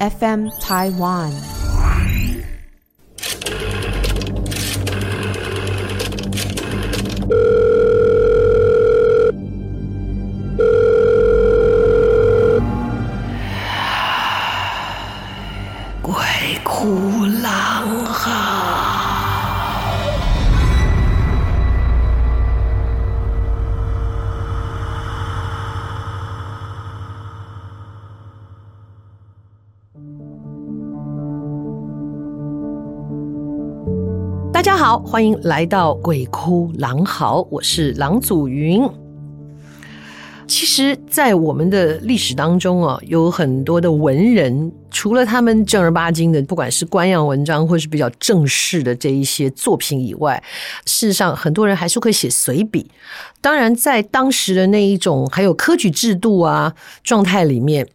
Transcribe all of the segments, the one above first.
FM Taiwan。好，欢迎来到《鬼哭狼嚎》，我是郎祖筠。其实，在我们的历史当中啊，有很多的文人，除了他们正儿八经的，不管是官样文章，或是比较正式的这一些作品以外，事实上，很多人还是会写随笔。当然，在当时的那一种还有科举制度啊状态里面，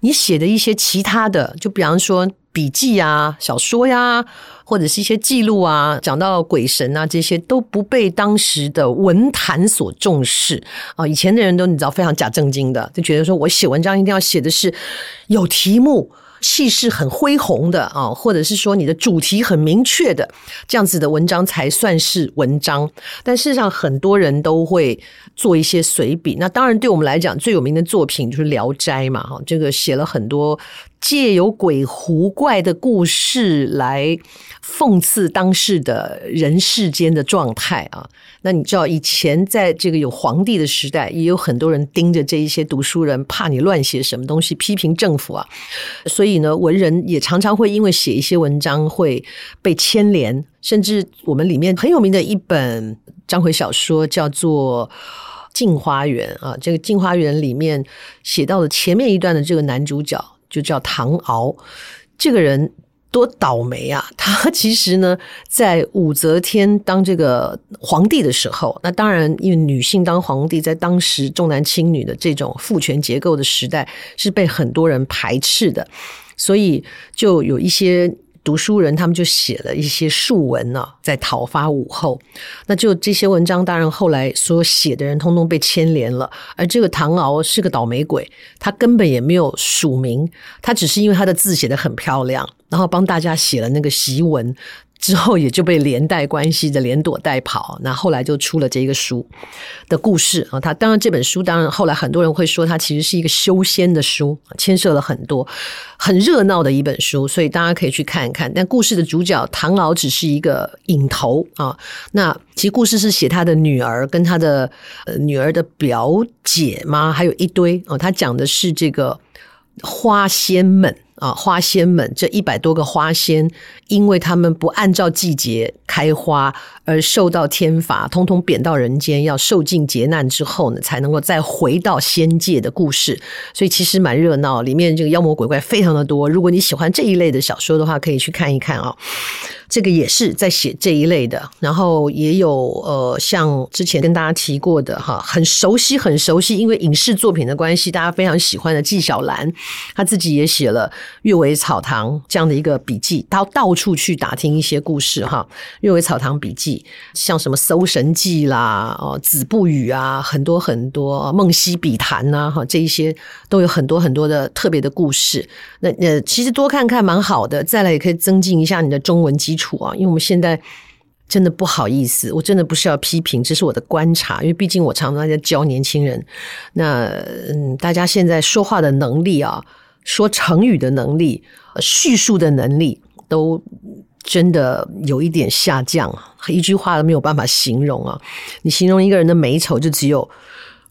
你写的一些其他的，就比方说。笔记啊、小说呀、或者是一些记录啊，讲到鬼神啊，这些都不被当时的文坛所重视啊。以前的人都你知道非常假正经的，就觉得说我写文章一定要写的是有题目。气势很恢宏的啊，或者是说你的主题很明确的这样子的文章才算是文章。但事实上，很多人都会做一些随笔。那当然，对我们来讲最有名的作品就是《聊斋》嘛，哈，这个写了很多借由鬼狐怪的故事来讽刺当时的人世间的状态啊。那你知道，以前在这个有皇帝的时代，也有很多人盯着这一些读书人，怕你乱写什么东西，批评政府啊。所以呢，文人也常常会因为写一些文章会被牵连，甚至我们里面很有名的一本章回小说叫做《镜花缘》啊。这个《镜花缘》里面写到了前面一段的这个男主角就叫唐敖，这个人。多倒霉啊！他其实呢，在武则天当这个皇帝的时候，那当然，因为女性当皇帝，在当时重男轻女的这种父权结构的时代，是被很多人排斥的，所以就有一些。读书人他们就写了一些述文呢、在讨伐武后。那就这些文章，当然后来所写的人通通被牵连了。而这个唐敖是个倒霉鬼，他根本也没有署名，他只是因为他的字写得很漂亮，然后帮大家写了那个檄文。之后也就被连带关系的连躲带跑，那后来就出了这个书的故事啊。他当然这本书，当然后来很多人会说，它其实是一个修仙的书，牵涉了很多很热闹的一本书，所以大家可以去看一看。但故事的主角唐敖只是一个引头啊。那其实故事是写他的女儿跟他的女儿的表姐吗？还有一堆哦。他讲的是这个花仙们。啊，花仙们这一百多个花仙，因为他们不按照季节开花，而受到天罚，通通贬到人间，要受尽劫难之后呢，才能够再回到仙界的故事。所以其实蛮热闹，里面这个妖魔鬼怪非常的多。如果你喜欢这一类的小说的话，可以去看一看啊。这个也是在写这一类的，然后也有呃，像之前跟大家提过的哈，很熟悉很熟悉，因为影视作品的关系，大家非常喜欢的纪晓岚，他自己也写了《阅微草堂》这样的一个笔记，他到处去打听一些故事哈，《阅微草堂笔记》像什么《搜神记》啦，哦，《子不语》啊，很多很多《梦溪笔谈》呐，哈，这一些都有很多很多的特别的故事。那呃，其实多看看蛮好的，再来也可以增进一下你的中文基础。啊，因为我们现在真的不好意思，我真的不是要批评，这是我的观察。因为毕竟我常常在教年轻人，那嗯，大家现在说话的能力啊，说成语的能力，叙述的能力，都真的有一点下降，一句话都没有办法形容啊。你形容一个人的美丑，就只有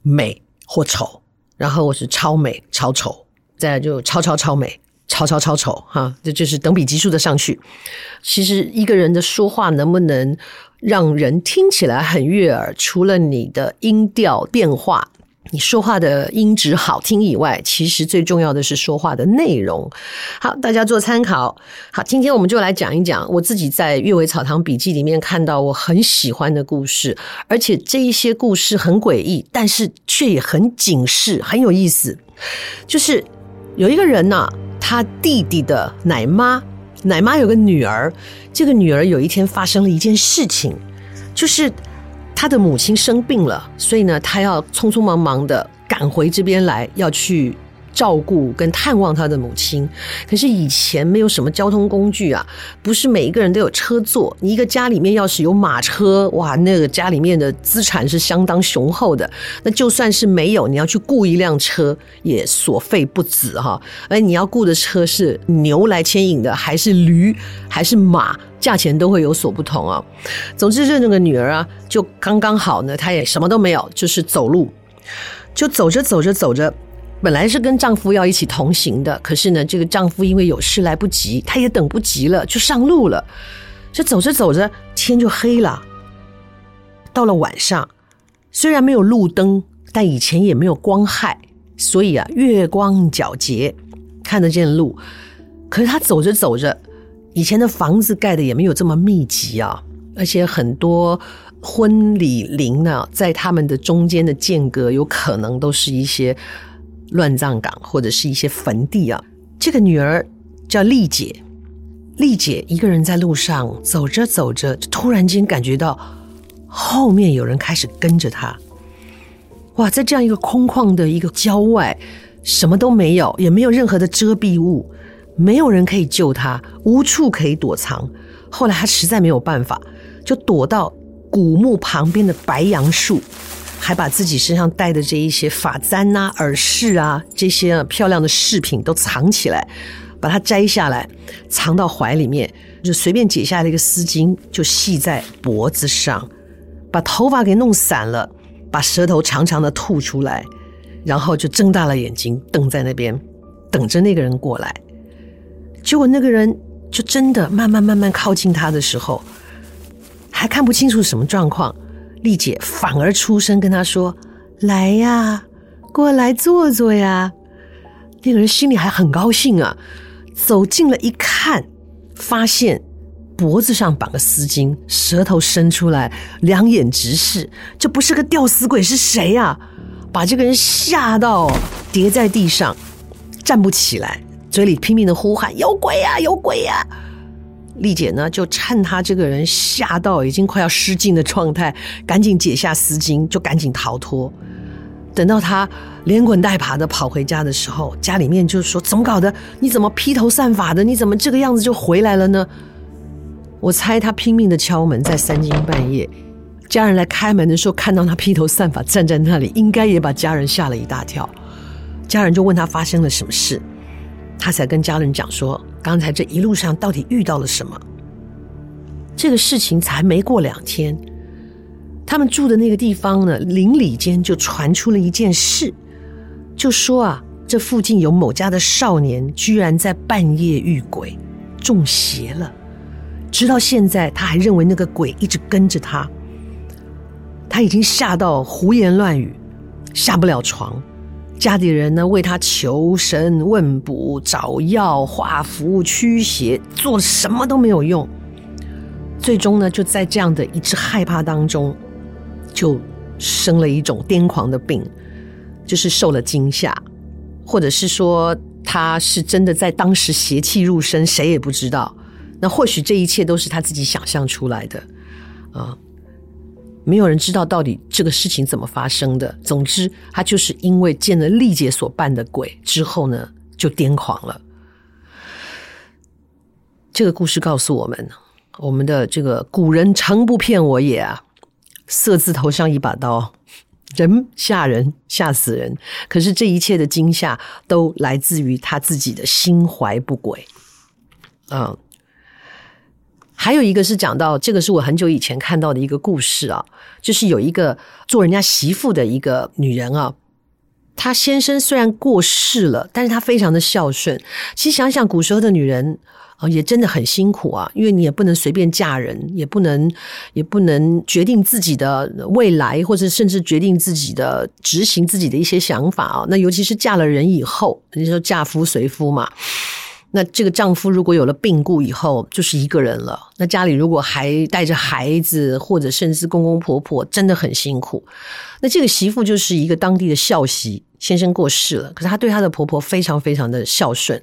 美或丑，然后我是超美、超丑，再来就超超超美。超超超丑哈，这就是等比级数的上去。其实一个人的说话能不能让人听起来很悦耳，除了你的音调变化，你说话的音质好听以外，其实最重要的是说话的内容。好，大家做参考。好，今天我们就来讲一讲我自己在《阅微草堂笔记》里面看到我很喜欢的故事，而且这一些故事很诡异，但是却也很警示，很有意思。就是有一个人呐、啊。他弟弟的奶妈，奶妈有个女儿，这个女儿有一天发生了一件事情，就是他的母亲生病了，所以呢，他要匆匆忙忙的赶回这边来，要去照顾跟探望他的母亲。可是以前没有什么交通工具啊，不是每一个人都有车坐。你一个家里面要是有马车，哇，那个家里面的资产是相当雄厚的。那就算是没有，你要去雇一辆车也所费不止哈。而你要雇的车是牛来牵引的，还是驴，还是马？价钱都会有所不同啊。总之，这那个女儿啊，就刚刚好呢，她也什么都没有，就是走路，就走着走着走着，本来是跟丈夫要一起同行的，可是呢，这个丈夫因为有事来不及，她也等不及了，就上路了。这走着走着，天就黑了。到了晚上，虽然没有路灯，但以前也没有光害，所以啊，月光皎洁，看得见路。可是她走着走着。以前的房子盖的也没有这么密集啊，而且很多婚礼铃呢，在他们的中间的间隔，有可能都是一些乱葬岗或者是一些坟地啊。这个女儿叫丽姐，丽姐一个人在路上走着走着，突然间感觉到后面有人开始跟着她。哇，在这样一个空旷的一个郊外，什么都没有，也没有任何的遮蔽物。没有人可以救她，无处可以躲藏。后来她实在没有办法，就躲到古墓旁边的白杨树，还把自己身上带的这一些发簪啊、耳饰啊这些漂亮的饰品都藏起来，把它摘下来藏到怀里面，就随便解下了一个丝巾，就系在脖子上，把头发给弄散了，把舌头长长的吐出来，然后就睁大了眼睛瞪在那边，等着那个人过来。结果那个人就真的慢慢慢慢靠近他的时候，还看不清楚什么状况，丽姐反而出声跟他说：“来呀，过来坐坐呀。”那个人心里还很高兴啊，走近了一看，发现脖子上绑个丝巾，舌头伸出来，两眼直视，这不是个吊死鬼是谁呀？把这个人吓到跌在地上，站不起来。嘴里拼命的呼喊：“有鬼呀，有鬼呀！”丽姐呢，就趁他这个人吓到已经快要失禁的状态，赶紧解下丝巾，就赶紧逃脱。等到他连滚带爬的跑回家的时候，家里面就说：“怎么搞的？你怎么披头散发的？你怎么这个样子就回来了呢？”我猜他拼命的敲门，在三更半夜，家人来开门的时候，看到他披头散发站在那里，应该也把家人吓了一大跳。家人就问他发生了什么事。他才跟家人讲说，刚才这一路上到底遇到了什么？这个事情才没过两天，他们住的那个地方呢，邻里间就传出了一件事，就说啊，这附近有某家的少年居然在半夜遇鬼，中邪了。直到现在，他还认为那个鬼一直跟着他，他已经吓到胡言乱语，下不了床。家里人呢，为他求神问卜、找药画符、驱邪，做什么都没有用。最终呢，就在这样的一直害怕当中，就生了一种癫狂的病，就是受了惊吓，或者是说他是真的在当时邪气入身，谁也不知道。那或许这一切都是他自己想象出来的，啊。没有人知道到底这个事情怎么发生的。总之，他就是因为见了丽姐所扮的鬼之后呢，就癫狂了。这个故事告诉我们，我们的这个古人诚不骗我也啊，色字头上一把刀，人吓人，吓死人。可是这一切的惊吓都来自于他自己的心怀不轨，嗯。还有一个是讲到，这个是我很久以前看到的一个故事啊，就是有一个做人家媳妇的一个女人啊，她先生虽然过世了，但是她非常的孝顺。其实想想古时候的女人啊，也真的很辛苦啊，因为你也不能随便嫁人，也不能也不能决定自己的未来，或者甚至决定自己的执行自己的一些想法啊。那尤其是嫁了人以后，你说嫁夫随夫嘛。那这个丈夫如果有了病故以后，就是一个人了。那家里如果还带着孩子，或者甚至公公婆婆，真的很辛苦。那这个媳妇就是一个当地的孝媳，先生过世了，可是她对她的婆婆非常非常的孝顺，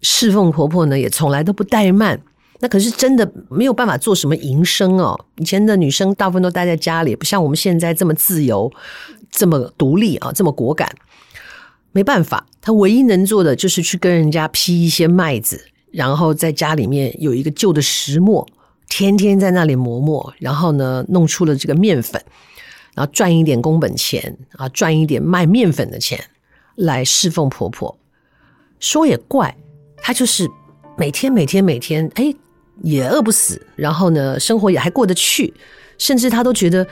侍奉婆婆呢也从来都不怠慢。那可是真的没有办法做什么营生哦。以前的女生大部分都待在家里，不像我们现在这么自由、这么独立啊，这么果敢。没办法，他唯一能做的就是去跟人家批一些麦子，然后在家里面有一个旧的石磨，天天在那里磨磨，然后呢，弄出了这个面粉，然后赚一点工本钱啊，赚一点卖面粉的钱来侍奉婆婆。说也怪，他就是每天每天每天，哎，也饿不死，然后呢，生活也还过得去，甚至他都觉得。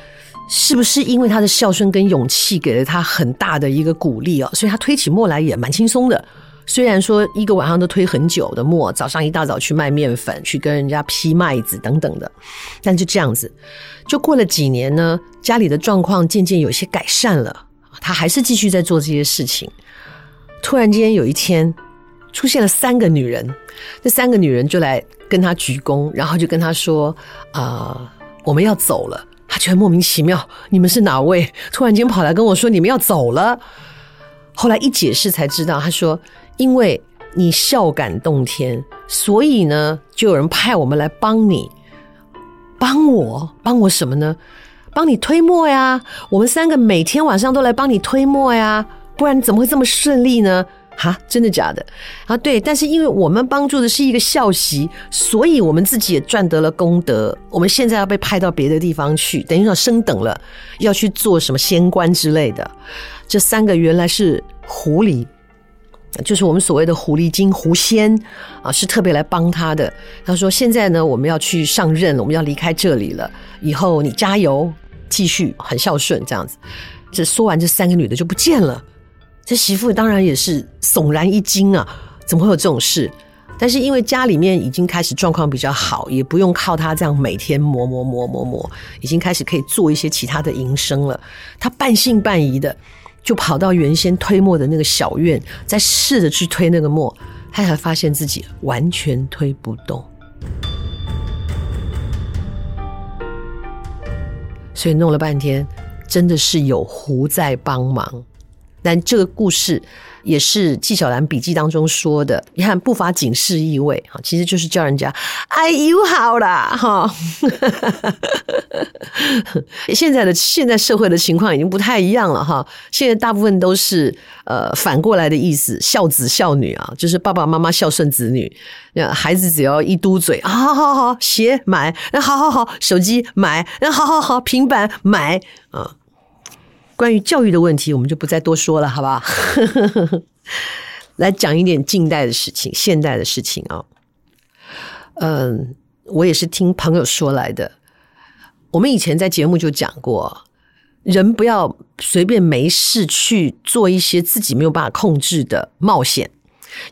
是不是因为他的孝顺跟勇气给了他很大的一个鼓励哦，所以他推起磨来也蛮轻松的。虽然说一个晚上都推很久的磨，早上一大早去卖面粉，去跟人家批麦子等等的，但就这样子，就过了几年呢，家里的状况渐渐有些改善了，他还是继续在做这些事情。突然间有一天，出现了三个女人，这三个女人就来跟他鞠躬，然后就跟他说：“啊、呃，我们要走了。”他觉得莫名其妙，你们是哪位？突然间跑来跟我说你们要走了。后来一解释才知道，他说因为你孝感动天，所以呢就有人派我们来帮你，帮我，帮我什么呢？帮你推磨呀。我们三个每天晚上都来帮你推磨呀，不然怎么会这么顺利呢？哈，真的假的？啊，对，但是因为我们帮助的是一个孝媳，所以我们自己也赚得了功德。我们现在要被派到别的地方去，等于说升等了，要去做什么仙官之类的。这三个原来是狐狸，就是我们所谓的狐狸精、狐仙啊，是特别来帮他的。他说：“现在呢，我们要去上任，我们要离开这里了。以后你加油，继续很孝顺，这样子。”这说完，这三个女的就不见了。这媳妇当然也是悚然一惊啊！怎么会有这种事？但是因为家里面已经开始状况比较好，也不用靠他这样每天磨磨磨磨磨，已经开始可以做一些其他的营生了。他半信半疑的就跑到原先推磨的那个小院，再试着去推那个磨，他才发现自己完全推不动。所以弄了半天，真的是有狐在帮忙。但这个故事也是纪晓岚笔记当中说的，你看不乏警示意味哈，其实就是叫人家哎呦好啦哈。现在的现在社会的情况已经不太一样了哈，现在大部分都是呃反过来的意思，孝子孝女啊，就是爸爸妈妈孝顺子女，那孩子只要一嘟嘴，好好好，鞋买，那好好好，手机买，那好好好，平板买啊。关于教育的问题，我们就不再多说了，好不好？来讲一点近代的事情、现代的事情啊。嗯，我也是听朋友说来的。我们以前在节目就讲过，人不要随便没事去做一些自己没有办法控制的冒险，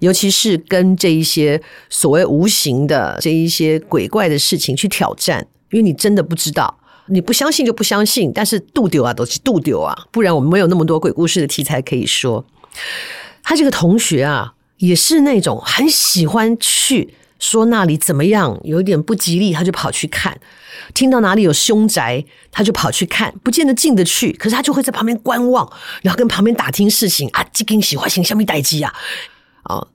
尤其是跟这一些所谓无形的这一些鬼怪的事情去挑战，因为你真的不知道。你不相信就不相信，但是度丢啊都是度丢啊，不然我们没有那么多鬼故事的题材可以说。他这个同学啊，也是那种很喜欢去说那里怎么样，有一点不吉利，他就跑去看；听到哪里有凶宅，他就跑去看，不见得进得去，可是他就会在旁边观望，然后跟旁边打听事情啊，这跟喜欢行下面待机啊，啊，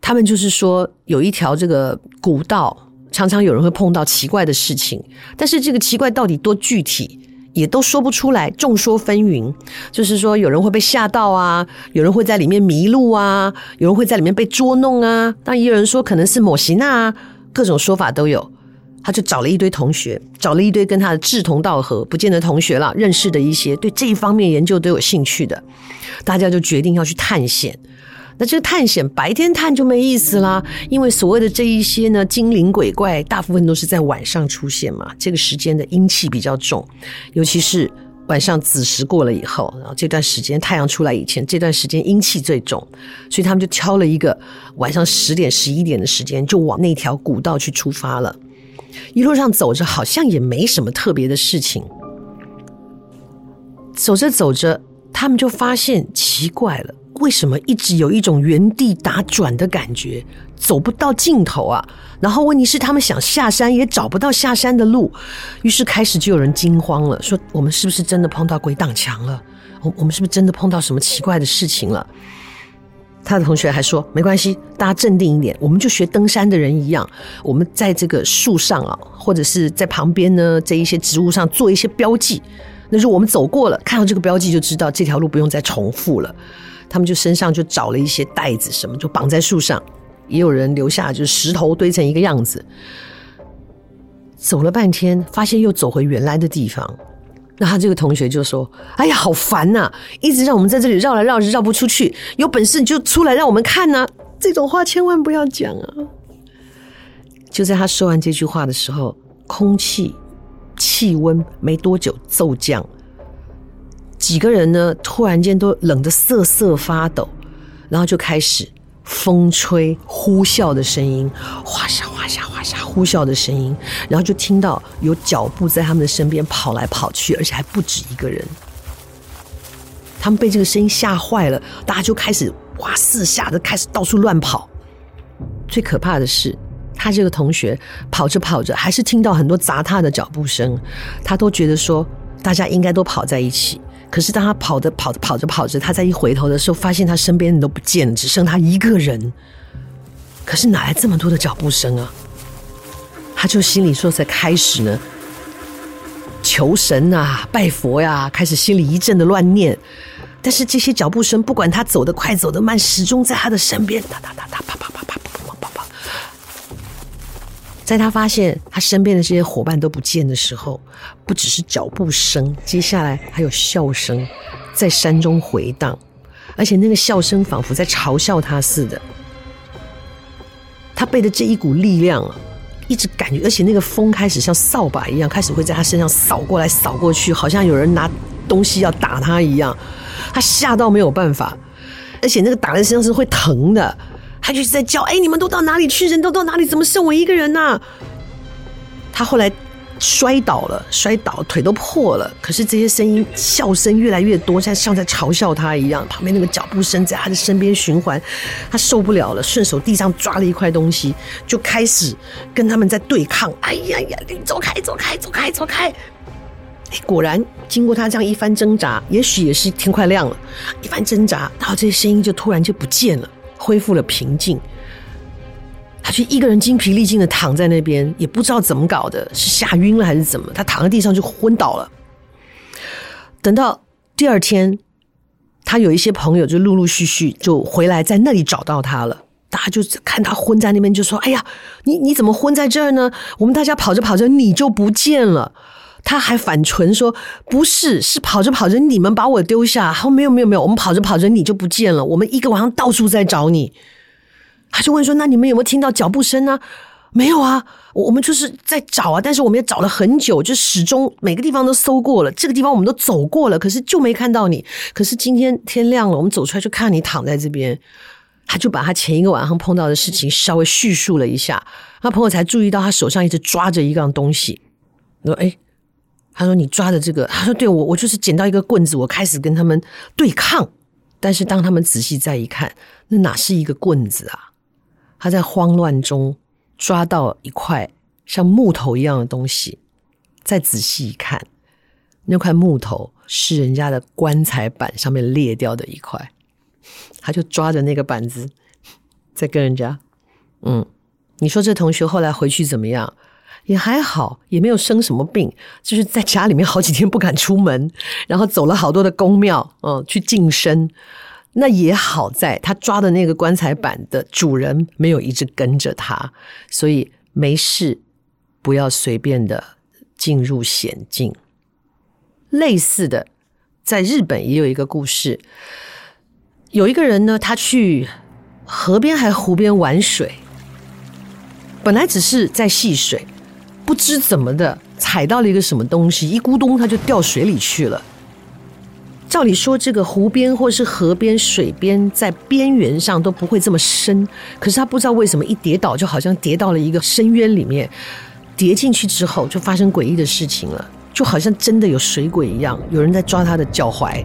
他们就是说有一条这个古道。常常有人会碰到奇怪的事情，但是这个奇怪到底多具体，也都说不出来，众说纷纭。就是说，有人会被吓到啊，有人会在里面迷路啊，有人会在里面被捉弄啊。当然，也有人说可能是某西娜啊，各种说法都有。他就找了一堆同学，找了一堆跟他的志同道合，不见得同学了，认识的一些对这一方面研究都有兴趣的，大家就决定要去探险。那这个探险白天探就没意思啦，因为所谓的这一些呢，精灵鬼怪大部分都是在晚上出现嘛，这个时间的阴气比较重，尤其是晚上子时过了以后，然后这段时间太阳出来以前，这段时间阴气最重，所以他们就挑了一个晚上十点十一点的时间，就往那条古道去出发了。一路上走着，好像也没什么特别的事情，走着走着，他们就发现奇怪了。为什么一直有一种原地打转的感觉，走不到尽头啊？然后问题是，他们想下山也找不到下山的路，于是开始就有人惊慌了，说：“我们是不是真的碰到鬼挡墙了？我我们是不是真的碰到什么奇怪的事情了？”他的同学还说：“没关系，大家镇定一点，我们就学登山的人一样，我们在这个树上啊，或者是在旁边呢，这一些植物上做一些标记。那如果我们走过了，看到这个标记，就知道这条路不用再重复了。”他们就身上就找了一些袋子什么，就绑在树上。也有人留下就是石头堆成一个样子。走了半天，发现又走回原来的地方。那他这个同学就说：“哎呀，好烦呐！一直让我们在这里绕来绕去，绕不出去。有本事你就出来让我们看呐！这种话千万不要讲啊！”就在他说完这句话的时候，空气气温没多久骤降，几个人呢突然间都冷得瑟瑟发抖，然后就开始。风吹呼啸的声音，哗下哗下哗下呼啸的声音，然后就听到有脚步在他们的身边跑来跑去，而且还不止一个人。他们被这个声音吓坏了，大家就开始哇四下的开始到处乱跑。最可怕的是，他这个同学跑着跑着，还是听到很多杂踏的脚步声，他都觉得说大家应该都跑在一起。可是当他跑着跑着跑着跑着，他再一回头的时候，发现他身边人都不见了，只剩他一个人。可是哪来这么多的脚步声啊？他就心里说：“才开始呢，求神啊，拜佛呀、开始心里一阵的乱念。但是这些脚步声，不管他走得快走得慢，始终在他的身边，哒哒哒哒，啪啪啪啪。”在他发现他身边的这些伙伴都不见的时候，不只是脚步声，接下来还有笑声在山中回荡，而且那个笑声仿佛在嘲笑他似的。他背的这一股力量啊，一直感觉，而且那个风开始像扫把一样，开始会在他身上扫过来、扫过去，好像有人拿东西要打他一样。他吓到没有办法，而且那个打在身上是会疼的。他就是在叫：“哎，你们都到哪里去？人都到哪里？怎么剩我一个人呢？”他后来摔倒了，摔倒腿都破了。可是这些声音、笑声越来越多，像像在嘲笑他一样。旁边那个脚步声在他的身边循环，他受不了了，顺手地上抓了一块东西，就开始跟他们在对抗。哎呀呀，你走开，走开，走开，走开！果然经过他这样一番挣扎，也许也是天快亮了，一番挣扎，然后这些声音就突然就不见了。恢复了平静，他就一个人精疲力尽的躺在那边，也不知道怎么搞的，是吓晕了还是怎么？他躺在地上就昏倒了。等到第二天，他有一些朋友就陆陆续续就回来，在那里找到他了。大家就看他昏在那边，就说：“哎呀，你你怎么昏在这儿呢？我们大家跑着跑着，你就不见了。”他还反唇说：“不是，是跑着跑着你们把我丢下。”他说：“没有没有没有，我们跑着跑着你就不见了。我们一个晚上到处在找你。”他就问说：“那你们有没有听到脚步声呢？”“没有啊，我们就是在找啊，但是我们也找了很久，就始终每个地方都搜过了，这个地方我们都走过了，可是就没看到你。可是今天天亮了，我们走出来就看你躺在这边。”他就把他前一个晚上碰到的事情稍微叙述了一下，他朋友才注意到他手上一直抓着一样东西。说：“哎。”他说：“你抓的这个。”他说：“对，我我就是捡到一个棍子，我开始跟他们对抗。但是当他们仔细再一看，那哪是一个棍子啊？他在慌乱中抓到一块像木头一样的东西，再仔细一看，那块木头是人家的棺材板上面裂掉的一块。他就抓着那个板子，在跟人家，嗯，你说这同学后来回去怎么样？”也还好，也没有生什么病，就是在家里面好几天不敢出门，然后走了好多的宫庙，嗯，去净身。那也好在他抓的那个棺材板的主人没有一直跟着他，所以没事，不要随便的进入险境。类似的，在日本也有一个故事，有一个人呢，他去河边还湖边玩水，本来只是在戏水。不知怎么的踩到了一个什么东西，一咕咚，他就掉水里去了。照理说，这个湖边或是河边、水边，在边缘上都不会这么深。可是他不知道为什么一跌倒，就好像跌到了一个深渊里面。跌进去之后，就发生诡异的事情了，就好像真的有水鬼一样，有人在抓他的脚踝，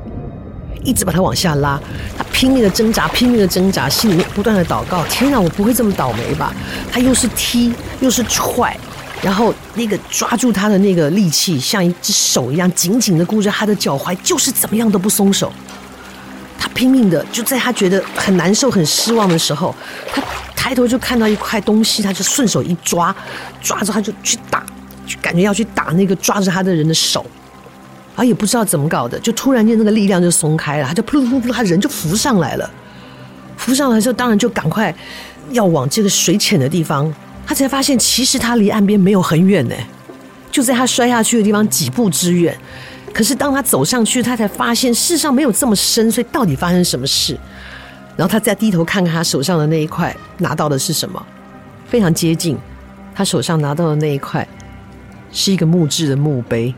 一直把他往下拉。他拼命的挣扎，拼命的挣扎，心里面不断的祷告：天啊，我不会这么倒霉吧？他又是踢，又是踹。然后那个抓住他的那个力气，像一只手一样紧紧的箍着他的脚踝，就是怎么样都不松手。他拼命的，就在他觉得很难受、很失望的时候，他抬头就看到一块东西，他就顺手一抓，抓着他就去打，就感觉要去打那个抓着他的人的手。啊，也不知道怎么搞的，就突然间那个力量就松开了，他就噗噜噗噜，他人就浮上来了。浮上来之后，当然就赶快要往这个水浅的地方。他才发现，其实他离岸边没有很远呢，就在他摔下去的地方几步之远。可是当他走上去，他才发现世上没有这么深，所以到底发生什么事？然后他再低头看看他手上的那一块，拿到的是什么？非常接近，他手上拿到的那一块是一个木质的墓碑。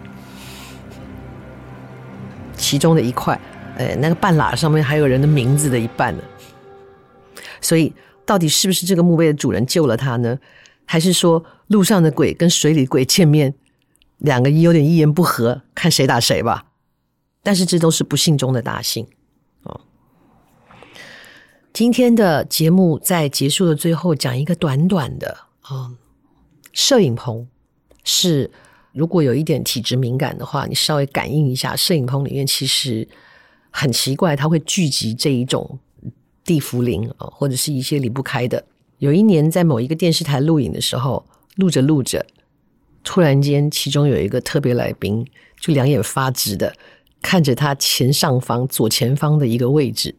其中的一块，哎，那个半拉上面还有人的名字的一半呢。所以，到底是不是这个墓碑的主人救了他呢？还是说路上的鬼跟水里鬼见面，两个有点一言不合，看谁打谁吧？但是这都是不幸中的大幸哦。今天的节目在结束的最后讲一个短短的、哦，摄影棚是。如果有一点体质敏感的话，你稍微感应一下，摄影棚里面其实很奇怪，它会聚集这一种地茯苓啊，或者是一些离不开的。有一年在某一个电视台录影的时候，录着录着，突然间其中有一个特别来宾就两眼发直的看着他前上方左前方的一个位置，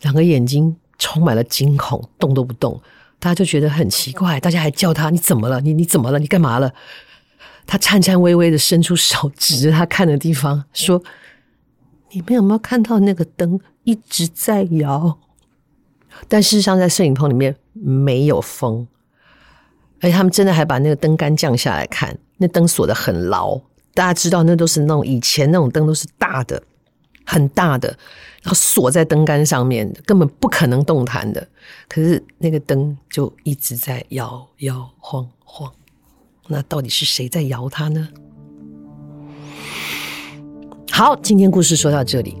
两个眼睛充满了惊恐，动都不动。大家就觉得很奇怪，大家还叫他：“你怎么了？你你怎么了？你干嘛了？”他颤颤巍巍的伸出手指着他看的地方，说：“你们有没有看到那个灯一直在摇？但事实上，在摄影棚里面没有风，而且他们真的还把那个灯杆降下来看，那灯锁得很牢。大家知道，那都是那种以前那种灯，都是大的、很大的，然后锁在灯杆上面，根本不可能动弹的。可是那个灯就一直在摇摇晃晃。”那到底是谁在摇它呢？好，今天故事说到这里，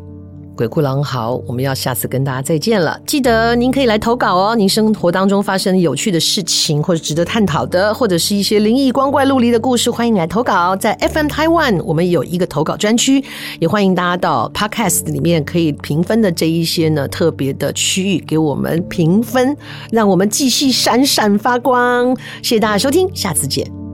鬼哭狼嚎，我们要下次跟大家再见了。记得您可以来投稿哦，您生活当中发生有趣的事情，或者值得探讨的，或者是一些灵异光怪陆离的故事，欢迎来投稿。在 FM Taiwan，我们有一个投稿专区，也欢迎大家到 Podcast 里面可以评分的这一些呢特别的区域给我们评分，让我们继续闪闪发光。谢谢大家收听，下次见。